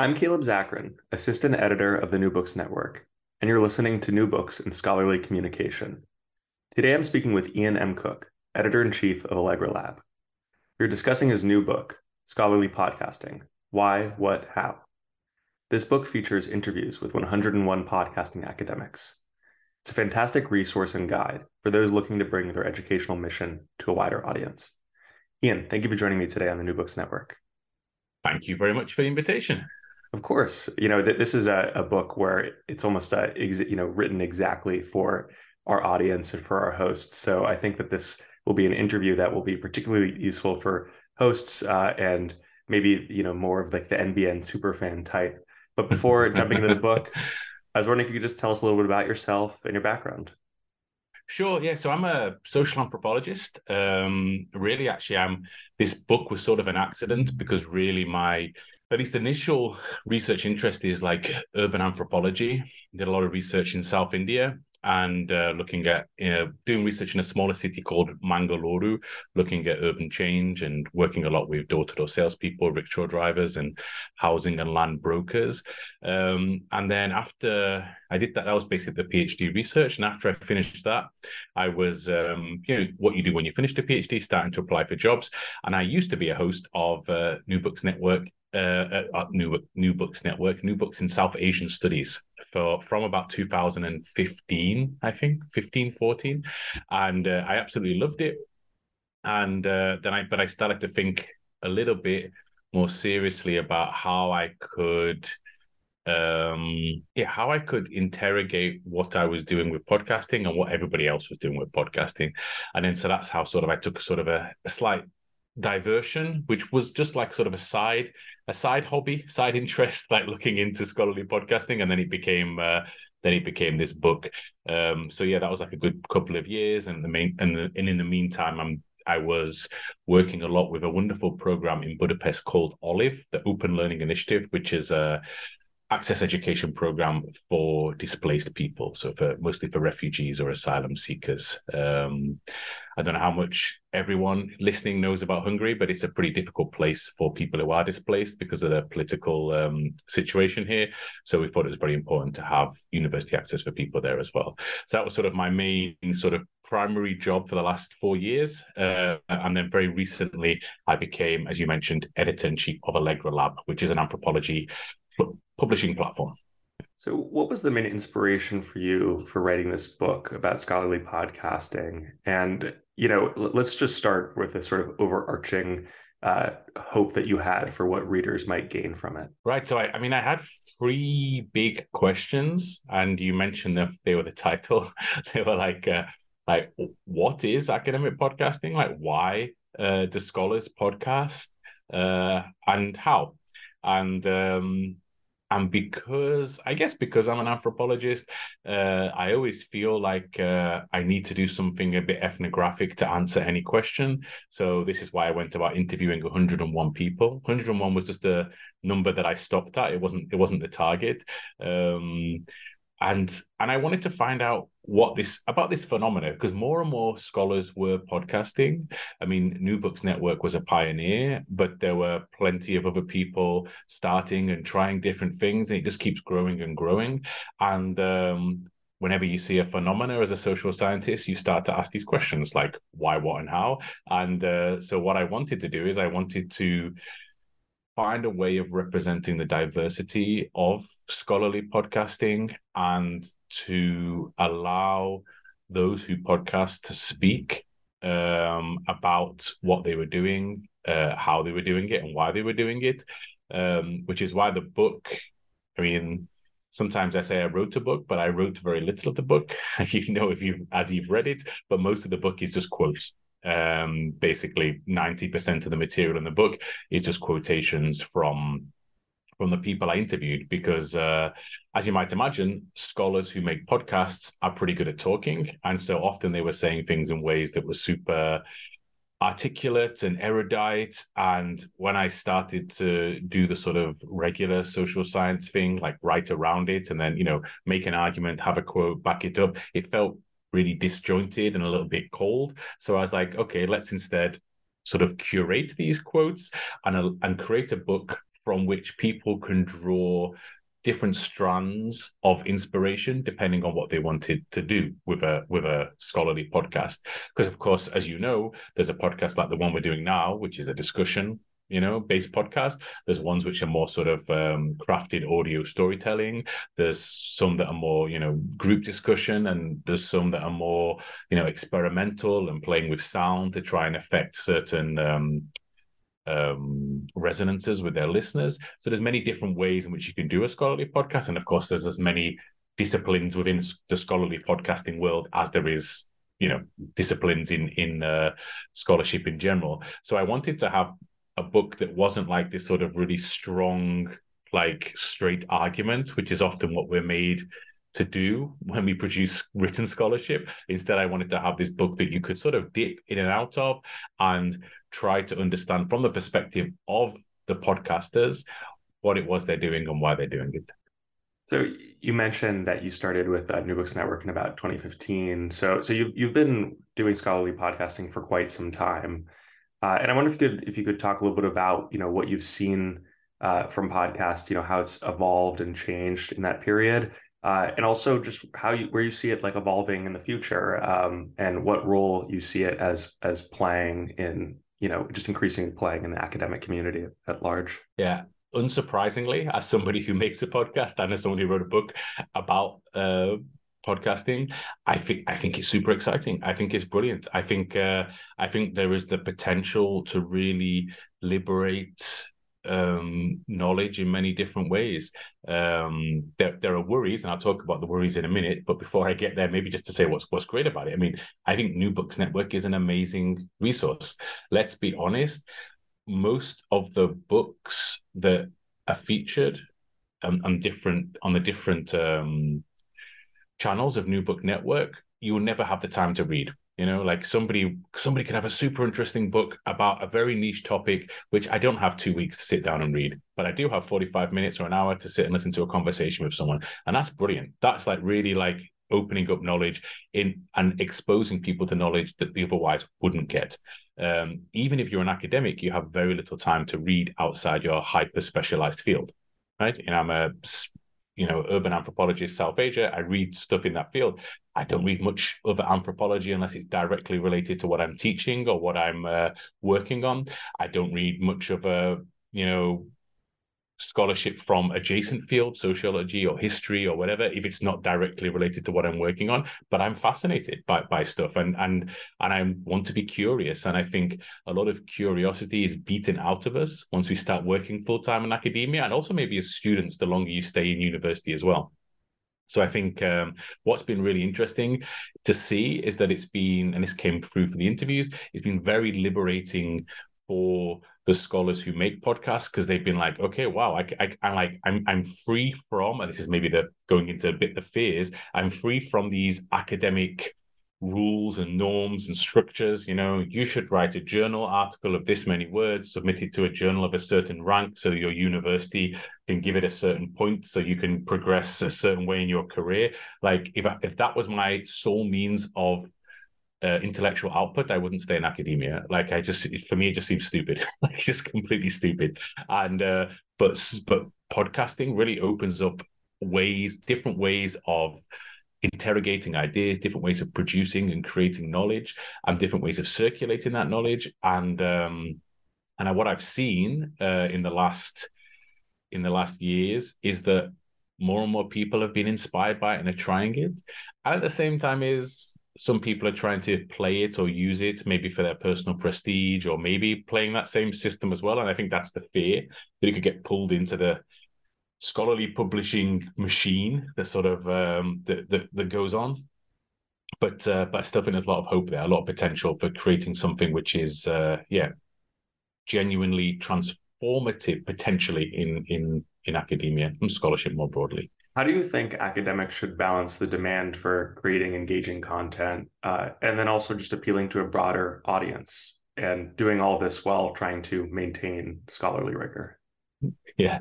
I'm Caleb Zakarin, assistant editor of the New Books Network, and you're listening to New Books in Scholarly Communication. Today I'm speaking with Ian M. Cook, editor in chief of Allegra Lab. We're discussing his new book, Scholarly Podcasting Why, What, How. This book features interviews with 101 podcasting academics. It's a fantastic resource and guide for those looking to bring their educational mission to a wider audience. Ian, thank you for joining me today on the New Books Network. Thank you very much for the invitation. Of course, you know th- this is a, a, book where it's almost a, ex- you know written exactly for our audience and for our hosts. So I think that this will be an interview that will be particularly useful for hosts uh, and maybe you know more of like the NBN superfan type. But before jumping into the book, I was wondering if you could just tell us a little bit about yourself and your background. Sure. Yeah. So I'm a social anthropologist. Um, really, actually, I'm. This book was sort of an accident because really my at least initial research interest is like urban anthropology. Did a lot of research in South India and uh, looking at doing research in a smaller city called Mangaluru, looking at urban change and working a lot with door-to-door salespeople, rickshaw drivers, and housing and land brokers. Um, and then after I did that, that was basically the PhD research. And after I finished that, I was um, you know what you do when you finish a PhD, starting to apply for jobs. And I used to be a host of uh, New Books Network uh, at New New Books Network, New Books in South Asian Studies for from about 2015, I think, 15, 14, and uh, I absolutely loved it. And uh, then I, but I started to think a little bit more seriously about how I could um yeah how i could interrogate what i was doing with podcasting and what everybody else was doing with podcasting and then so that's how sort of i took sort of a, a slight diversion which was just like sort of a side a side hobby, side interest, like looking into scholarly podcasting, and then it became uh, then it became this book. Um, so yeah, that was like a good couple of years, and the main and, the, and in the meantime, I'm I was working a lot with a wonderful program in Budapest called Olive, the Open Learning Initiative, which is a access education program for displaced people so for mostly for refugees or asylum seekers. Um, i don't know how much everyone listening knows about hungary but it's a pretty difficult place for people who are displaced because of the political um, situation here. So we thought it was very important to have university access for people there as well. So that was sort of my main sort of primary job for the last four years. Uh, and then very recently i became as you mentioned editor-in-chief of allegra lab which is an anthropology publishing platform. So, what was the main inspiration for you for writing this book about scholarly podcasting? And, you know, let's just start with a sort of overarching uh, hope that you had for what readers might gain from it. Right. So, I, I mean, I had three big questions, and you mentioned them. They were the title. they were like, uh, like, what is academic podcasting? Like, why uh, do scholars podcast, uh, and how? And um, and because i guess because i'm an anthropologist uh, i always feel like uh, i need to do something a bit ethnographic to answer any question. So this is why i went about interviewing 101 people. 101 was just the number that i stopped at. It wasn't it wasn't the target. Um, and and i wanted to find out what this about this phenomena because more and more scholars were podcasting. I mean new books network was a pioneer but there were plenty of other people starting and trying different things and it just keeps growing and growing. And um, whenever you see a phenomena as a social scientist you start to ask these questions like why what and how? And uh, so what i wanted to do is i wanted to find a way of representing the diversity of scholarly podcasting and to allow those who podcast to speak um, about what they were doing, uh, how they were doing it, and why they were doing it. Um, which is why the book, I mean, sometimes I say I wrote a book, but I wrote very little of the book. you know, if you as you've read it, but most of the book is just quotes Um, basically, ninety percent of the material in the book is just quotations from from the people I interviewed because, uh, as you might imagine, scholars who make podcasts are pretty good at talking, and so often they were saying things in ways that were super articulate and erudite. And when I started to do the sort of regular social science thing, like write around it and then, you know, make an argument, have a quote, back it up, it felt really disjointed and a little bit cold. So I was like, okay, let's instead sort of curate these quotes and, uh, and create a book from which people can draw different strands of inspiration depending on what they wanted to do with a with a scholarly podcast because of course as you know there's a podcast like the one we're doing now which is a discussion you know based podcast there's ones which are more sort of um, crafted audio storytelling there's some that are more you know group discussion and there's some that are more you know experimental and playing with sound to try and affect certain um, um, resonances with their listeners. So there's many different ways in which you can do a scholarly podcast, and of course, there's as many disciplines within the scholarly podcasting world as there is, you know, disciplines in in uh, scholarship in general. So I wanted to have a book that wasn't like this sort of really strong, like straight argument, which is often what we're made to do when we produce written scholarship. Instead, I wanted to have this book that you could sort of dip in and out of and try to understand from the perspective of the podcasters what it was they're doing and why they're doing it. So you mentioned that you started with uh, New Books Network in about 2015. So so you've you've been doing scholarly podcasting for quite some time, uh, and I wonder if you could if you could talk a little bit about you know what you've seen uh, from podcast, you know how it's evolved and changed in that period, uh, and also just how you where you see it like evolving in the future, um, and what role you see it as as playing in you know just increasing playing in the academic community at large. Yeah, unsurprisingly, as somebody who makes a podcast and as somebody who wrote a book about uh, podcasting, I think I think it's super exciting. I think it's brilliant. I think uh, I think there is the potential to really liberate um, knowledge in many different ways. Um, there, there are worries, and I'll talk about the worries in a minute. But before I get there, maybe just to say what's what's great about it. I mean, I think New Books Network is an amazing resource. Let's be honest. Most of the books that are featured on, on different on the different um, channels of New Book Network, you will never have the time to read you know? Like somebody somebody can have a super interesting book about a very niche topic which i don't have two weeks to sit down and read but i do have 45 minutes or an hour to sit and listen to a conversation with someone and that's brilliant. That's like really like opening up knowledge in and exposing people to knowledge that they otherwise wouldn't get. Um, even if you're an academic you have very little time to read outside your hyper specialized field right? And i'm a you know, urban anthropologist, South Asia. I read stuff in that field. I don't read much other anthropology unless it's directly related to what I'm teaching or what I'm uh, working on. I don't read much of a, you know, scholarship from adjacent fields, sociology or history or whatever, if it's not directly related to what I'm working on. But I'm fascinated by, by stuff and and and I want to be curious. And I think a lot of curiosity is beaten out of us once we start working full time in academia and also maybe as students, the longer you stay in university as well. So I think um, what's been really interesting to see is that it's been, and this came through for the interviews, it's been very liberating for the scholars who make podcasts because they've been like, okay, wow, I, I, I'm like, I'm, I'm free from, and this is maybe the going into a bit the fears. I'm free from these academic rules and norms and structures. You know, you should write a journal article of this many words, submit it to a journal of a certain rank, so your university can give it a certain point, so you can progress a certain way in your career. Like, if if that was my sole means of uh, intellectual output, I wouldn't stay in academia. Like I just, for me, it just seems stupid, like just completely stupid. And uh, but but podcasting really opens up ways, different ways of interrogating ideas, different ways of producing and creating knowledge, and different ways of circulating that knowledge. And um, and what I've seen uh, in the last in the last years is that more and more people have been inspired by it and are trying it. And at the same time, is some people are trying to play it or use it maybe for their personal prestige or maybe playing that same system as well and i think that's the fear that it could get pulled into the scholarly publishing machine that sort of um, that, that, that goes on but uh, but I still think there's a lot of hope there, a lot of potential for creating something which is uh, yeah genuinely transformative potentially in in in academia and scholarship more broadly. How do you think academics should balance the demand for creating engaging content uh, and then also just appealing to a broader audience and doing all this while trying to maintain scholarly rigor? Yeah,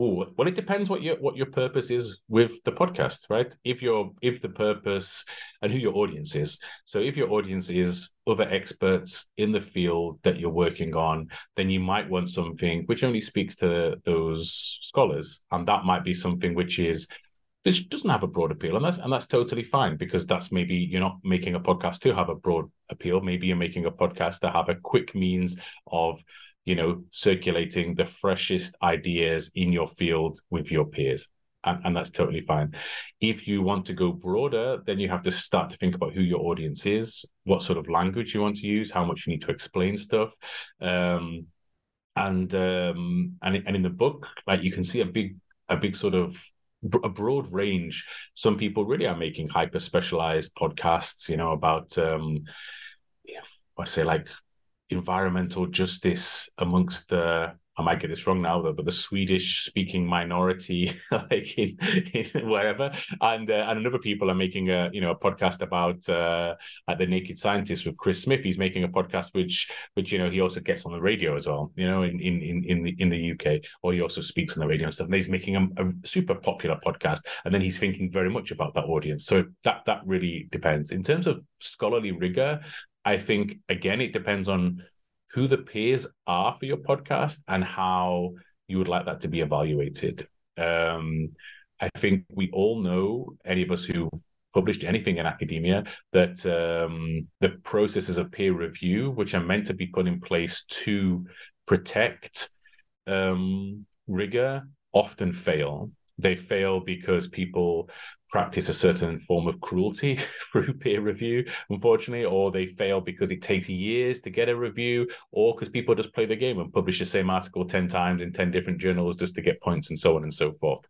Ooh, well, it depends what your what your purpose is with the podcast, right? If your if the purpose and who your audience is. So if your audience is other experts in the field that you're working on, then you might want something which only speaks to those scholars, and that might be something which is which doesn't have a broad appeal, and that's and that's totally fine because that's maybe you're not making a podcast to have a broad appeal. Maybe you're making a podcast to have a quick means of you know, circulating the freshest ideas in your field with your peers. And, and, that's totally fine. If you want to go broader, then you have to start to think about who your audience is, what sort of language you want to use, how much you need to explain stuff. Um, and um, and and in the book, like you can see a big a big sort of a broad range. Some people really are making hyper specialized podcasts, you know, about um, I say like environmental justice amongst the I might get this wrong now, though, but the Swedish speaking minority, like in, in wherever, and uh, and another people are making a you know a podcast about uh, the Naked Scientist with Chris Smith. He's making a podcast which which you know he also gets on the radio as well, you know, in in in the in the UK, or he also speaks on the radio and stuff. And he's making a, a super popular podcast, and then he's thinking very much about that audience. So that that really depends in terms of scholarly rigor. I think again, it depends on who the peers are for your podcast and how you would like that to be evaluated. Um, I think we all know, any of us who published anything in academia, that um, the processes of peer review, which are meant to be put in place to protect um, rigor, often fail. They fail because people practice a certain form of cruelty through peer review, unfortunately, or they fail because it takes years to get a review, or because people just play the game and publish the same article 10 times in 10 different journals just to get points and so on and so forth.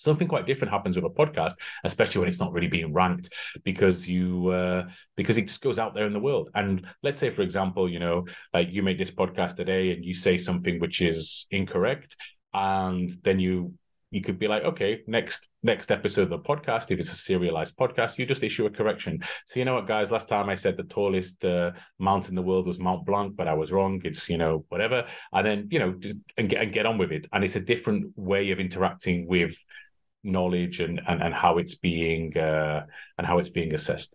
Something quite different happens with a podcast, especially when it's not really being ranked, because you uh, because it just goes out there in the world. And let's say, for example, you know, like you make this podcast today and you say something which is incorrect, and then you you could be like, okay, next next episode of the podcast, if it's a serialized podcast, you just issue a correction. So you know what, guys, last time I said the tallest uh, mountain in the world was Mount Blanc, but I was wrong. It's you know whatever, and then you know and get and get on with it. And it's a different way of interacting with knowledge and and, and how it's being uh, and how it's being assessed.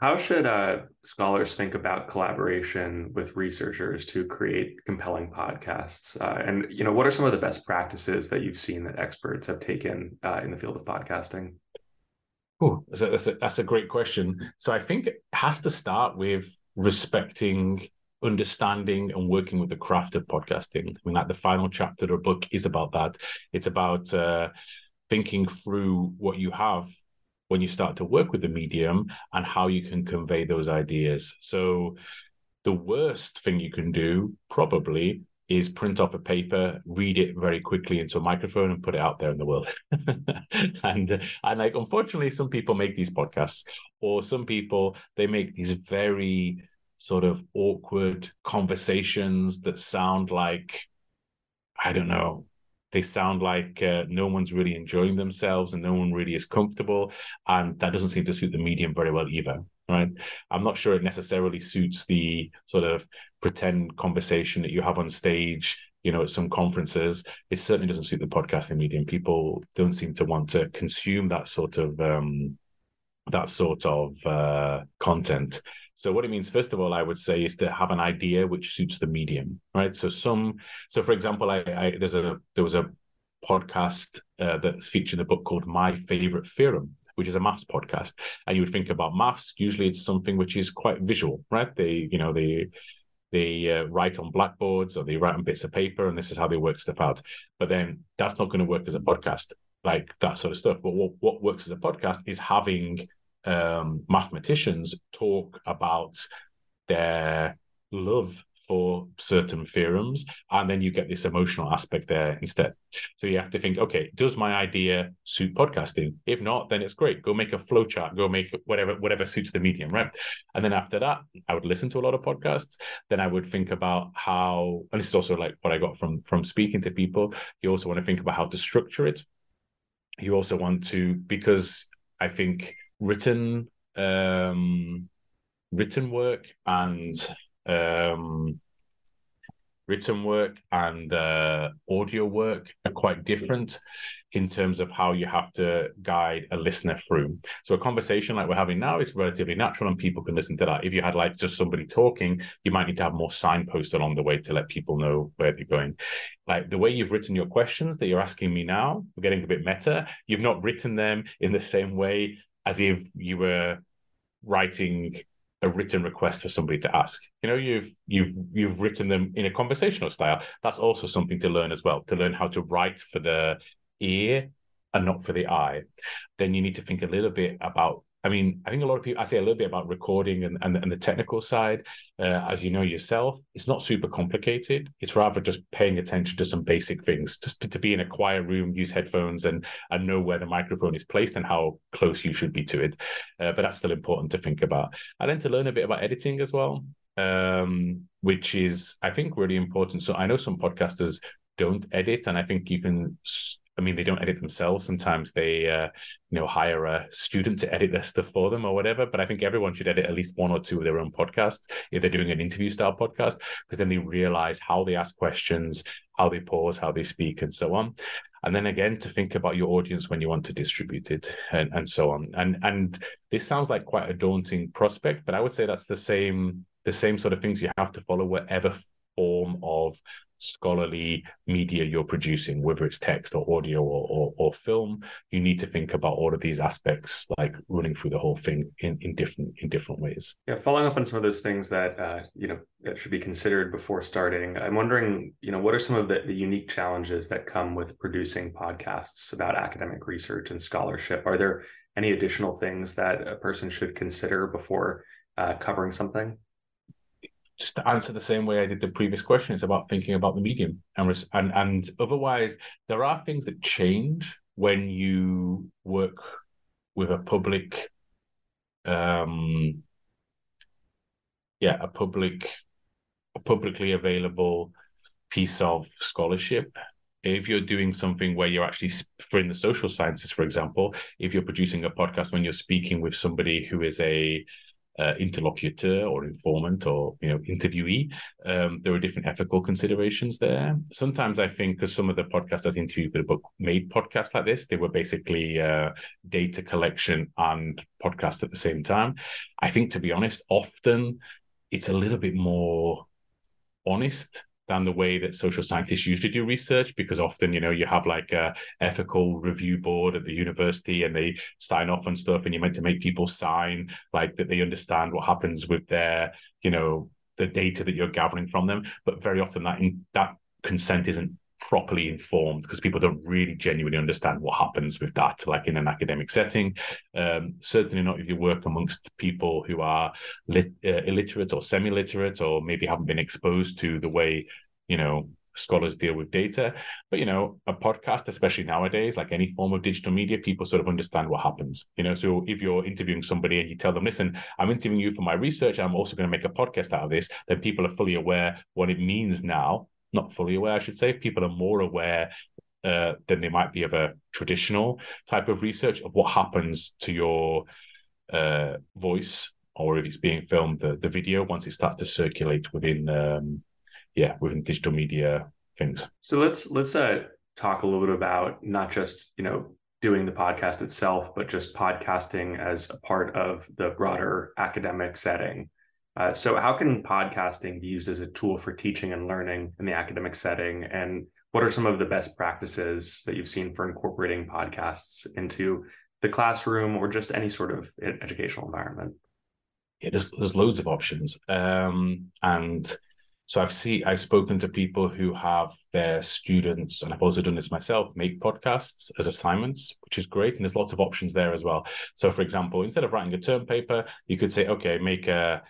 How should uh, scholars think about collaboration with researchers to create compelling podcasts? Uh, and you know, what are some of the best practices that you've seen that experts have taken uh, in the field of podcasting? Oh, that's a, that's, a, that's a great question. So I think it has to start with respecting understanding and working with the craft of podcasting. I mean, like the final chapter of the book is about that. It's about uh, thinking through what you have when you start to work with the medium and how you can convey those ideas. So, the worst thing you can do probably is print off a paper, read it very quickly into a microphone, and put it out there in the world. and and like unfortunately, some people make these podcasts, or some people they make these very sort of awkward conversations that sound like I don't know they sound like uh, no one's really enjoying themselves and no one really is comfortable. And that doesn't seem to suit the medium very well either. Right. I'm not sure it necessarily suits the sort of pretend conversation that you have on stage, you know, at some conferences. It certainly doesn't suit the podcasting medium. People don't seem to want to consume that sort of um, that sort of uh, content. So what it means, first of all, I would say is to have an idea which suits the medium, right? So some, so for example, I, I there's a there was a podcast uh, that featured a book called My Favorite Theorem, which is a maths podcast, and you would think about maths. Usually, it's something which is quite visual, right? They, you know, they they uh, write on blackboards or they write on bits of paper, and this is how they work stuff out. But then that's not going to work as a podcast, like that sort of stuff. But what what works as a podcast is having um, mathematicians talk about their love for certain theorems, and then you get this emotional aspect there instead. So you have to think, okay, does my idea suit podcasting? If not, then it's great. Go make a flowchart. Go make whatever whatever suits the medium, right? And then after that, I would listen to a lot of podcasts. Then I would think about how, and this is also like what I got from from speaking to people. You also want to think about how to structure it. You also want to because I think written um written work and um, written work and uh, audio work are quite different in terms of how you have to guide a listener through. So a conversation like we're having now is relatively natural and people can listen to that. If you had like just somebody talking, you might need to have more signposts along the way to let people know where they're going. Like the way you've written your questions that you're asking me now, we're getting a bit meta. You've not written them in the same way as if you were writing a written request for somebody to ask. You know, you've you've you've written them in a conversational style. That's also something to learn as well. To learn how to write for the ear and not for the eye. Then you need to think a little bit about I mean, I think a lot of people, I say a little bit about recording and, and, and the technical side. Uh, as you know yourself, it's not super complicated. It's rather just paying attention to some basic things, just to, be in a quiet room, use headphones and, and know where the microphone is placed and how close you should be to it. Uh, but that's still important to think about. And then to learn a bit about editing as well, um, which is, I think, really important. So I know some podcasters don't edit, and I think you can I mean, they don't edit themselves. Sometimes they, uh, you know, hire a student to edit their stuff for them or whatever. But I think everyone should edit at least one or two of their own podcasts if they're doing an interview style podcast, because then they realize how they ask questions, how they pause, how they speak, and so on. And then again, to think about your audience when you want to distribute it, and, and so on. And and this sounds like quite a daunting prospect, but I would say that's the same the same sort of things you have to follow wherever form of scholarly media you're producing, whether it's text or audio or, or, or, film, you need to think about all of these aspects, like running through the whole thing in, in different in different ways. Yeah, following up on some of those things that uh, you know that should be considered before starting. I'm wondering, you know, what are some of the, the unique challenges that come with producing podcasts about academic research and scholarship? Are there any additional things that a person should consider before uh, covering something? Just to answer the same way I did the previous question, it's about thinking about the medium and and and otherwise there are things that change when you work with a public um yeah a public a publicly available piece of scholarship. If you're doing something where you're actually for in the social sciences for example if you're producing a podcast when you're speaking with somebody who is a uh, interlocutor or informant or you know interviewee. Um, there are different ethical considerations there. Sometimes I think because some of the podcasters interviewed with a book made podcasts like this, they were basically uh, data collection and podcast at the same time. I think to be honest, often it's a little bit more honest than the way that social scientists usually do research because often you know you have like a ethical review board at the university and they sign off on stuff and you're meant to make people sign like that they understand what happens with their you know the data that you're gathering from them. But very often that in, that consent isn't properly informed because people don't really genuinely understand what happens with that, like in an academic setting. Um, certainly not if you work amongst people who are lit, uh, illiterate or semi-literate, or maybe haven't been exposed to the way you know scholars deal with data. But you know, a podcast, especially nowadays, like any form of digital media, people sort of understand what happens. You know, so if you're interviewing somebody and you tell them, listen, I'm interviewing you for my research, I'm also going to make a podcast out of this, then people are fully aware what it means now not fully aware, I should say. People are more aware uh, than they might be of a traditional type of research of what happens to your uh, voice or if it's being filmed, the, the video once it starts to circulate within, um, yeah, within digital media things. So let's let's uh, talk a little bit about not just you know doing the podcast itself, but just podcasting as a part of the broader academic setting. Uh, so, how can podcasting be used as a tool for teaching and learning in the academic setting? And what are some of the best practices that you've seen for incorporating podcasts into the classroom or just any sort of educational environment? Yeah, there's there's loads of options, um, and so I've seen I've spoken to people who have their students, and I've also done this myself, make podcasts as assignments, which is great, and there's lots of options there as well. So, for example, instead of writing a term paper, you could say, okay, make a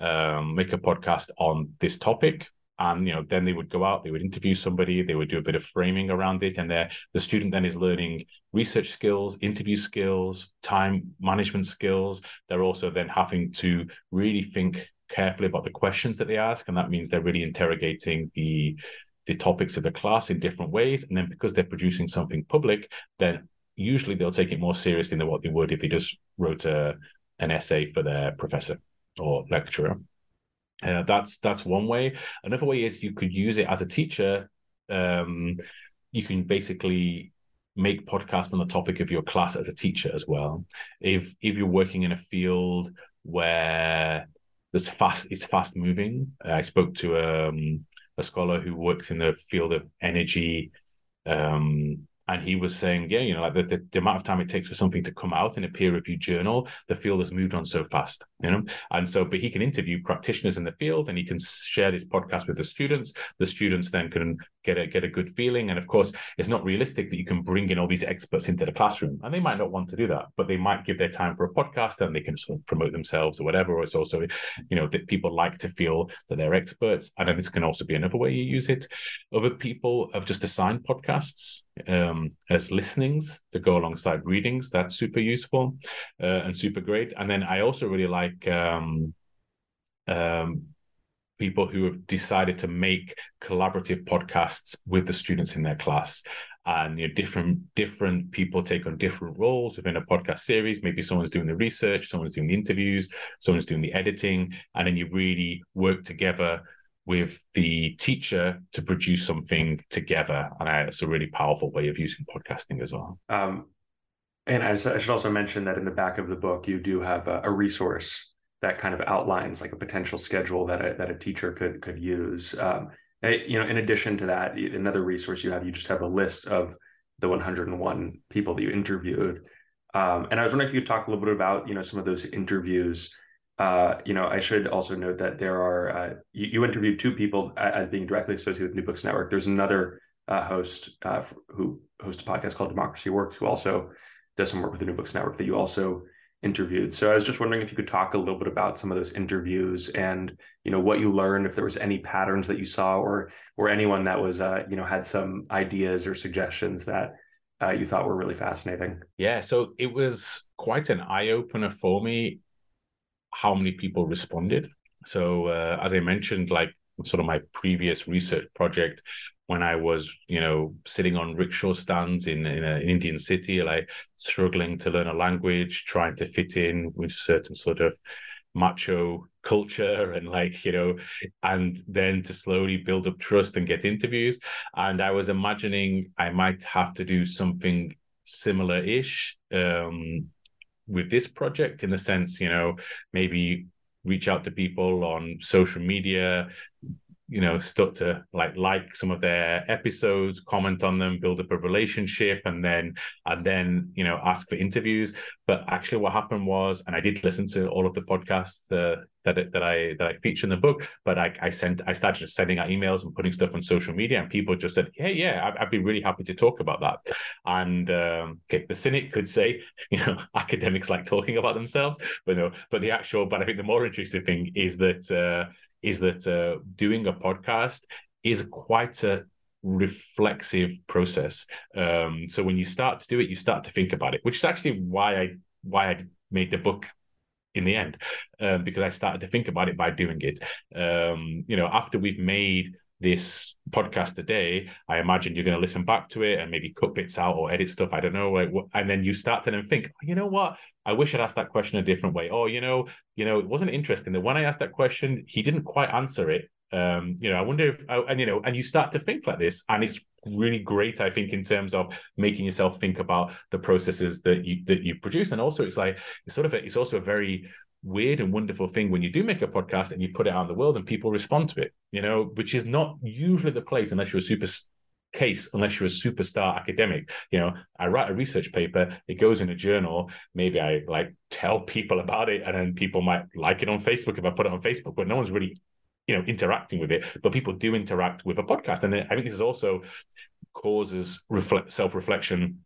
um, make a podcast on this topic. And you know then they would go out they would interview somebody they would do a bit of framing around it. And the student then is learning research skills interview skills time management skills. They're also then having to really think carefully about the questions that they ask. And that means they're really interrogating the the topics of the class in different ways. And then because they're producing something public then usually they'll take it more seriously than what they would if they just wrote a an essay for their professor or lecturer uh, that's that's one way. Another way is you could use it as a teacher. Um, you can basically make podcasts on the topic of your class as a teacher as well. If if you're working in a field where there's fast, it's fast moving. I spoke to um, a scholar who works in the field of energy um, and he was saying, yeah, you know, like the, the, the, amount of time it takes for something to come out in a peer reviewed journal, the field has moved on so fast, you know. And so, but he can interview practitioners in the field, and he can share this podcast with the students. The students then can get a get a good feeling. And of course, it's not realistic that you can bring in all these experts into the classroom, and they might not want to do that, but they might give their time for a podcast, and they can sort of promote themselves or whatever. Or it's also, you know, that people like to feel that they're experts, and then this can also be another way you use it. Other people have just assigned podcasts. Um, as listenings to go alongside readings. That's super useful uh, and super great. And then I also really like um, um, people who have decided to make collaborative podcasts with the students in their class and you know different different people take on different roles within a podcast series maybe someone's doing the research someone's doing the interviews someone's doing the editing and then you really work together with the teacher to produce something together. And I, it's a really powerful way of using podcasting as well. Um, and I, should also mention that in the back of the book, you do have a, a resource that kind of outlines like a potential schedule that a, that a teacher could could use. Um, you know, in addition to that, another resource you have, you just have a list of the 101 people that you interviewed. Um, and I was wondering if you could talk a little bit about, you know, some of those interviews uh, you know, I should also note that there are uh, you, you, interviewed two people as being directly associated with New Books Network. There's another uh, host uh, who hosts a podcast called Democracy Works, who also does some work with the New Books Network that you also interviewed. So I was just wondering if you could talk a little bit about some of those interviews and you know what you learned, if there was any patterns that you saw, or or anyone that was uh, you know had some ideas or suggestions that uh, you thought were really fascinating. Yeah, so it was quite an eye opener for me how many people responded. So uh, as I mentioned, like sort of my previous research project, when I was, you know, sitting on rickshaw stands in in an Indian city, like struggling to learn a language, trying to fit in with certain sort of macho culture and like you know and then to slowly build up trust and get interviews and i was imagining i might have to do something similar ish um with this project in the sense, you know, maybe reach out to people on social media, you know start to like like some of their episodes comment on them build up a relationship and then and then you know ask for interviews. But actually what happened was and i did listen to all of the podcasts uh, that that i that i feature in the book but i i sent i started just sending out emails and putting stuff on social media and people just said hey yeah i'd, I'd be really happy to talk about that. And um okay the cynic could say you know academics like talking about themselves but no but the actual but i think the more interesting thing is that uh is that uh, doing a podcast is quite a reflexive process. Um, so when you start to do it, you start to think about it, which is actually why I why I made the book in the end, um, because I started to think about it by doing it. Um, you know, after we've made this podcast today, I imagine you're going to listen back to it and maybe cut bits out or edit stuff. I don't know. And then you start to then think, oh, you know what? I wish I'd asked that question a different way. Oh, you know, you know, it wasn't interesting that when I asked that question, he didn't quite answer it. Um, you know, I wonder if, oh, and you know, and you start to think like this, and it's really great. I think in terms of making yourself think about the processes that you that you produce, and also it's like it's sort of a, it's also a very weird and wonderful thing when you do make a podcast and you put it out in the world and people respond to it, you know, which is not usually the place unless you're a super case unless you're a superstar academic. You know, I write a research paper, it goes in a journal, maybe I like tell people about it and then people might like it on Facebook if I put it on Facebook, but no one's really you know interacting with it but people do interact with a podcast and i think this is also causes reflect self-reflection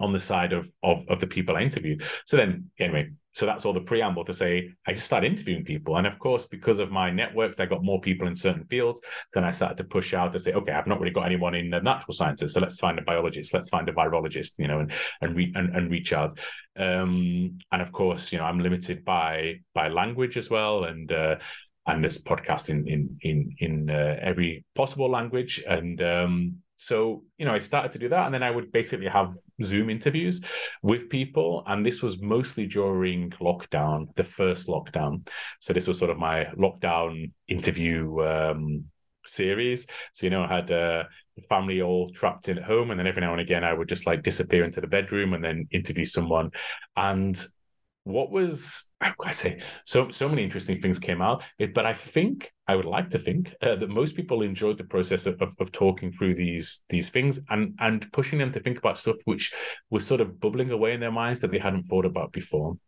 on the side of, of of the people I interviewed. So then, anyway, so that's all the preamble to say I just started interviewing people. And of course, because of my networks, I got more people in certain fields. Then I started to push out to say, okay, I've not really got anyone in the natural sciences. So let's find a biologist, let's find a virologist, you know, and and, re- and, and reach out. Um, and of course, you know, I'm limited by by language as well. And uh, and this podcast in in in in uh, every possible language and um, so you know i started to do that and then i would basically have zoom interviews with people and this was mostly during lockdown the first lockdown. So this was sort of my lockdown interview um, series. So you know i had uh, the family all trapped in at home and then every now and again i would just like disappear into the bedroom and then interview someone. And what was I say so so many interesting things came out, but I think I would like to think uh, that most people enjoyed the process of, of, of talking through these these things and and pushing them to think about stuff which was sort of bubbling away in their minds that they hadn't thought about before.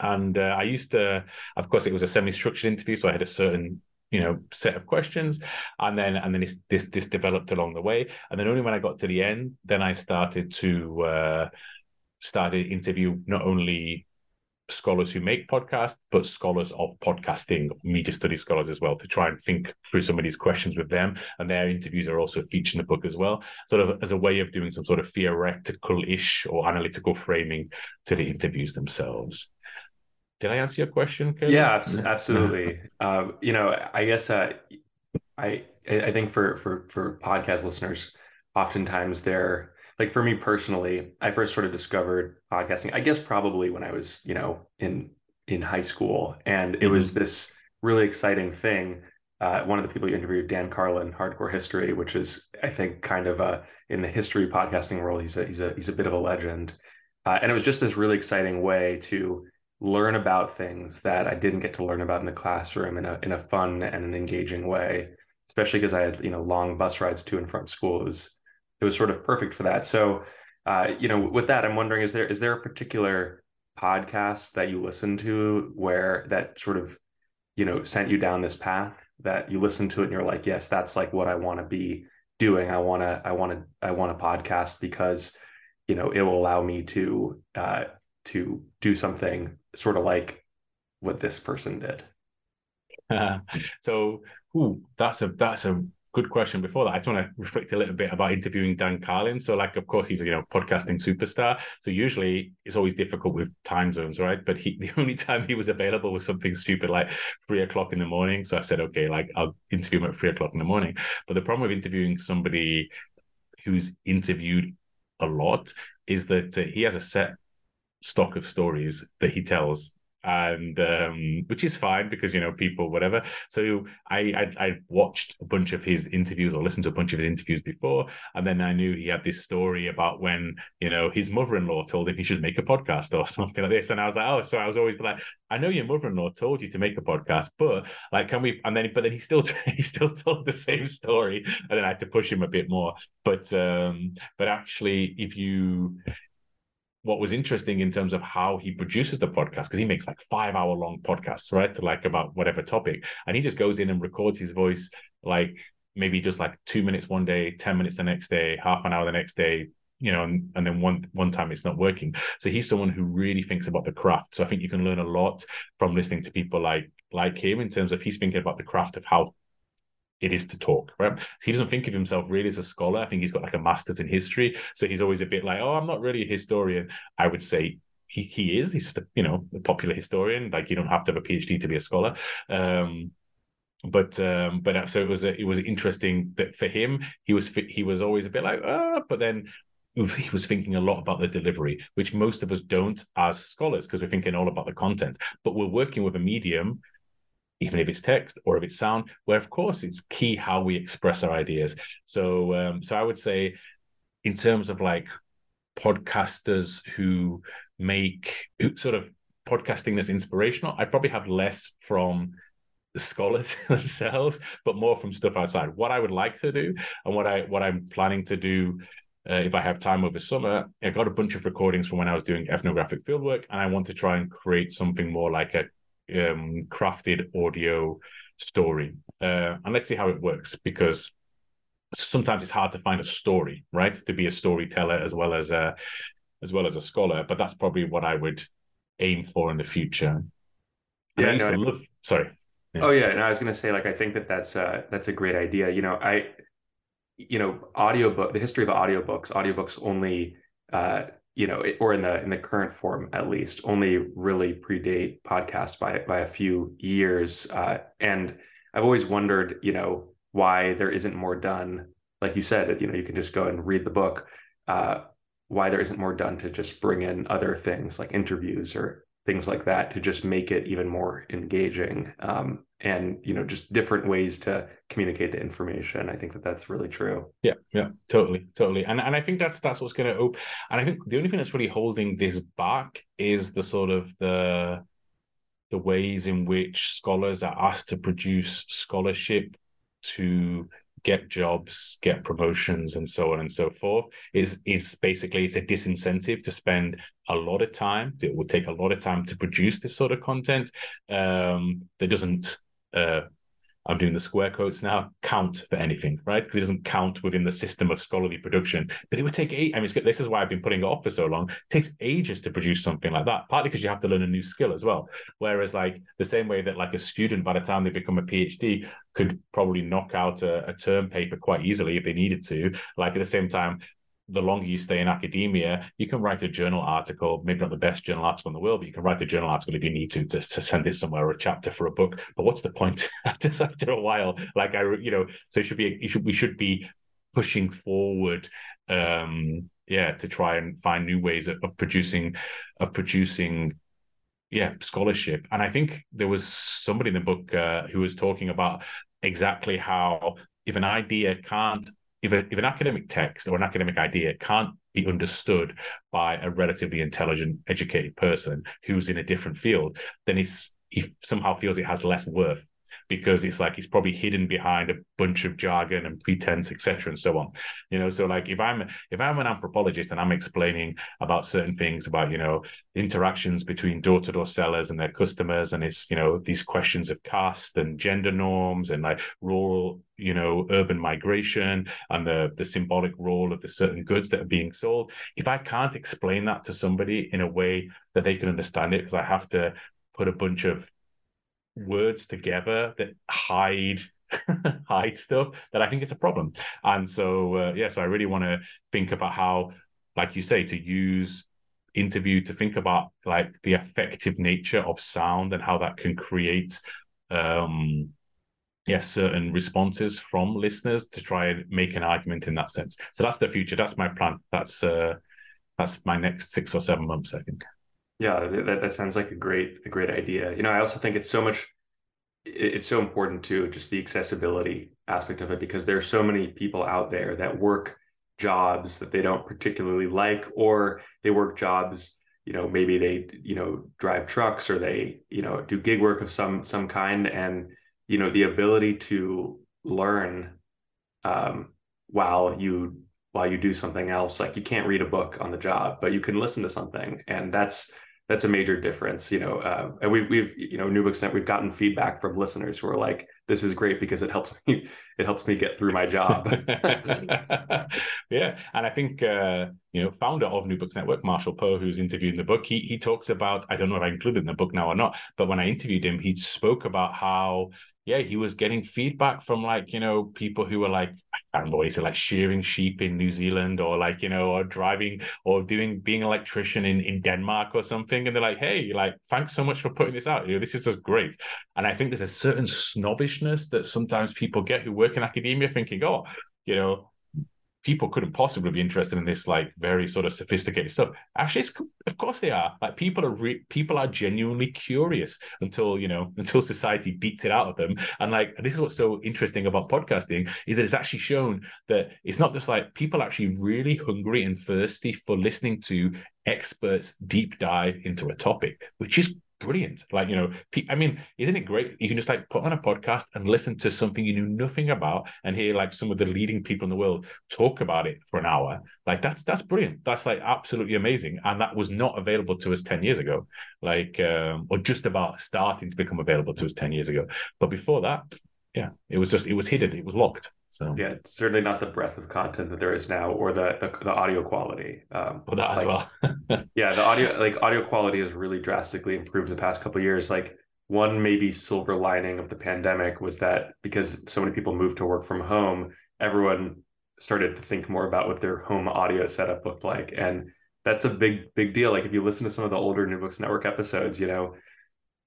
And uh, I used to, of course, it was a semi-structured interview, so I had a certain you know set of questions. And then and then this this this developed along the way. And then only when i got to the end then i started to uh started interview not only scholars who make podcasts, but scholars of podcasting, media studies scholars as well, to try and think through some of these questions with them. And their interviews are also featured in the book as well, sort of as a way of doing some sort of theoretical ish or analytical framing to the interviews themselves. Did I answer your question? Curly? Yeah, absolutely. uh, you know, I guess uh, I I think for for for podcast listeners, oftentimes they're like for me personally, I first sort of discovered podcasting, I guess probably when I was, you know, in in high school. And it mm-hmm. was this really exciting thing. Uh, one of the people you interviewed, Dan Carlin, Hardcore History, which is, I think, kind of a in the history podcasting world, he's a he's a he's a bit of a legend. Uh, and it was just this really exciting way to learn about things that I didn't get to learn about in the classroom in a in a fun and an engaging way. Especially because I had you know long bus rides to and from school. It was it was sort of perfect for that. So, uh, you know, with that, I'm wondering is there is there a particular podcast that you listen to where that sort of you know sent you down this path that you listen to it and you're like, yes, that's like what I want to be doing. I want to I want to I want a podcast because you know it will allow me to uh, to do something sort of like what this person did. Uh, so, ooh, that's a that's a good question before that. I just want to reflect a little bit about interviewing Dan Carlin. So, like, of course, he's a you know podcasting superstar. So usually it's always difficult with time zones, right? But he the only time he was available was something stupid like three o'clock in the morning. So I said, okay, like I'll interview him at three o'clock in the morning. But the problem with interviewing somebody who's interviewed a lot is that uh, he has a set stock of stories that he tells and um, which is fine because you know people whatever. So I, I, I watched a bunch of his interviews or listened to a bunch of his interviews before, and then I knew he had this story about when you know his mother-in-law told him he should make a podcast or something like this, and I was like, oh, so I was always like, I know your mother-in-law told you to make a podcast, but like, can we? And then, but then he still he still told the same story, and then I had to push him a bit more. But um, but actually, if you what was interesting in terms of how he produces the podcast because he makes like five hour long podcasts right to like about whatever topic. And he just goes in and records his voice like maybe just like two minutes one day 10 minutes the next day half an hour the next day you know and, and then one one time it's not working. So he's someone who really thinks about the craft. So i think you can learn a lot from listening to people like like him in terms of he's thinking about the craft of how it is to talk, right? He doesn't think of himself really as a scholar. I think he's got like a master's in history. So he's always a bit like, oh, I'm not really a historian. I would say he, he is. He's, you know, a popular historian. Like you don't have to have a PhD to be a scholar. Um, but um, but uh, so it was a, it was interesting that for him he was he was always a bit like ah, but then he was thinking a lot about the delivery, which most of us don't as scholars because we're thinking all about the content. But we're working with a medium even if it's text or if it's sound, where of course it's key how we express our ideas. So, um, so I would say, in terms of like podcasters who make sort of podcasting that's inspirational, I probably have less from the scholars themselves, but more from stuff outside. What I would like to do and what I what I'm planning to do uh, if I have time over summer, I got a bunch of recordings from when I was doing ethnographic fieldwork, and I want to try and create something more like a um, crafted audio story. Uh, and let's see how it works because sometimes it's hard to find a story, right? To be a storyteller as well as a as well as a scholar. But that's probably what I would aim for in the future. And Yeah, I used no, to I- love. Sorry. Yeah. Oh yeah, and I was gonna say like I think that that's uh that's a great idea. You know, I you know, audiobook the history of audiobooks, audiobooks only uh you know, or in the in the current form at least, only really predate podcast by by a few years. Uh and I've always wondered, you know, why there isn't more done. Like you said, you know, you can just go and read the book. Uh why there isn't more done to just bring in other things like interviews or things like that to just make it even more engaging um, and you know just different ways to communicate the information i think that that's really true Yeah, yeah, totally, totally, and and I think that's that's what's going to open. And I think the only thing that's really holding this back is the sort of the the ways in which scholars are asked to produce scholarship to get jobs, get promotions, and so on and so forth. Is is basically it's a disincentive to spend a lot of time. It would take a lot of time to produce this sort of content um, that doesn't. Uh, I'm doing the square quotes now, count for anything, right? Because it doesn't count within the system of scholarly production. But it would take eight. I mean, this is why I've been putting it off for so long. It takes ages to produce something like that, partly because you have to learn a new skill as well. Whereas, like, the same way that, like, a student, by the time they become a PhD, could probably knock out a, a term paper quite easily if they needed to. Like, at the same time, the longer you stay in academia, you can write a journal article, maybe not the best journal article in the world, but you can write a journal article if you need to, to, to send it somewhere or a chapter for a book. But what's the point after a while? Like I, you know, so it should be, it should, we should be pushing forward, um, yeah, to try and find new ways of, of producing, of producing, yeah, scholarship. And I think there was somebody in the book uh, who was talking about exactly how if an idea can't if, a, if an academic text or an academic idea can't be understood by a relatively intelligent, educated person who's in a different field, then it's, he somehow feels it has less worth because it's like it's probably hidden behind a bunch of jargon and pretense, etc., and so on. You know, so like if I'm if I'm an anthropologist and I'm explaining about certain things about you know interactions between door-to-door sellers and their customers, and it's you know these questions of caste and gender norms and like rural you know urban migration and the the symbolic role of the certain goods that are being sold if i can't explain that to somebody in a way that they can understand it because i have to put a bunch of words together that hide hide stuff that i think is a problem and so uh, yeah so i really want to think about how like you say to use interview to think about like the effective nature of sound and how that can create um yes, certain responses from listeners to try and make an argument in that sense. So that's the future. That's my plan. That's uh, that's my next six or seven months, I think. Yeah, that, that sounds like a great a great idea. You know, I also think it's so much it's so important too, just the accessibility aspect of it, because there are so many people out there that work jobs that they don't particularly like, or they work jobs, you know, maybe they, you know, drive trucks or they, you know, do gig work of some some kind. And, you know, the ability to learn um while you while you do something else, like you can't read a book on the job, but you can listen to something. And that's that's a major difference, you know. Uh, and we, we've, you know, New Books Net, we've gotten feedback from listeners who are like, "This is great because it helps me, it helps me get through my job." yeah, and I think uh, you know, founder of New Books Network, Marshall Poe, who's interviewed in the book, he he talks about. I don't know if I included in the book now or not, but when I interviewed him, he spoke about how yeah, he was getting feedback from like, you know, people who were like, I don't know what he said, like shearing sheep in New Zealand or like, you know, or driving or doing being an electrician in, in Denmark or something. And they're like, hey, like, thanks so much for putting this out. You know, this is just great. And I think there's a certain snobbishness that sometimes people get who work in academia thinking, oh, you know, people couldn't possibly be interested in this like very sort of sophisticated stuff. Actually of course they are. Like people are re- people are genuinely curious until you know until society beats it out of them. And like this is what's so interesting about podcasting is that it's actually shown that it's not just like people actually really hungry and thirsty for listening to experts deep dive into a topic which is brilliant. Like, you know, I mean, isn't it great? You can just like put on a podcast and listen to something you knew nothing about and hear like some of the leading people in the world talk about it for an hour. Like that's that's brilliant. That's like absolutely amazing. And that was not available to us 10 years ago. Like um, or just about starting to become available to us 10 years ago. But before that, yeah, it was just it was hidden, it was locked. So yeah, it's certainly not the breadth of content that there is now, or the the, the audio quality. Um, well, that like, as well. yeah, the audio like audio quality has really drastically improved the past couple years. Like one maybe silver lining of the pandemic was that because so many people moved to work from home, everyone started to think more about what their home audio setup looked like, and that's a big big deal. Like if you listen to some of the older New Books Network episodes, you know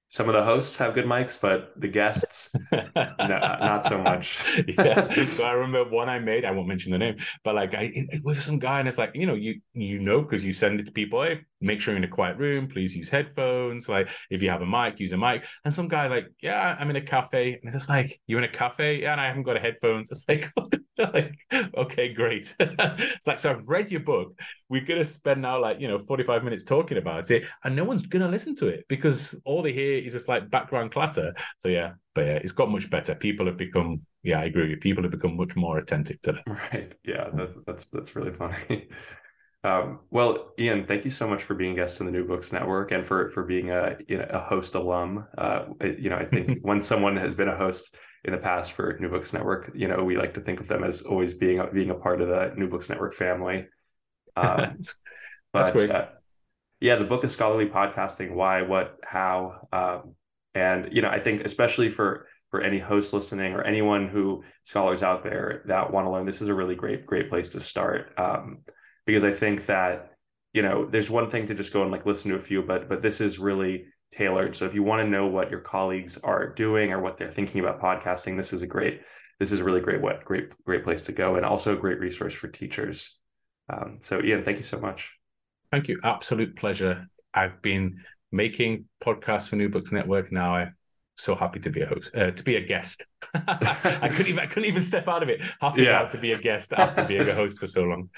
some of the hosts have good mics, but the guests, no, not so much. yeah. So I remember one I made. I won't mention the name, but like I it was some guy, and it's like you know you you know because you send it to people. Hey, make sure you're in a quiet room. Please use headphones. Like if you have a mic, use a mic. And some guy like, yeah, I'm in a cafe, and it's just like you're in a cafe, yeah, and I haven't got a headphones. It's like, like okay, great. it's like so I've read your book. We're gonna spend now like you know 45 minutes talking about it, and no one's gonna listen to it because all they hear is just like background clatter. So yeah, but yeah, it's got much better. People have become yeah, I agree with you. People have become much more attentive to it. Right. Yeah, that, that's that's really funny. Um, well, Ian, thank you so much for being a guest on the New Books Network and for for being a you know, a host alum. Uh, you know, I think when someone has been a host in the past for New Books Network, you know, we like to think of them as always being being a part of the New Books Network family. Um, but uh, yeah, the book is scholarly podcasting: why, what, how, um, and you know, I think especially for for any host listening or anyone who scholars out there that want to learn, this is a really great great place to start. Um, because I think that you know there's one thing to just go and like listen to a few, but but this is really tailored. So if you want to know what your colleagues are doing or what they're thinking about podcasting, this is a great this is a really great what great great place to go and also a great resource for teachers. Um, so Ian, thank you so much. Thank you. Absolute pleasure. I've been making podcasts for New Books Network now. I'm so happy to be a host, uh, to be a guest. I couldn't even I couldn't even step out of it. Happy yeah. to be a guest after being a host for so long.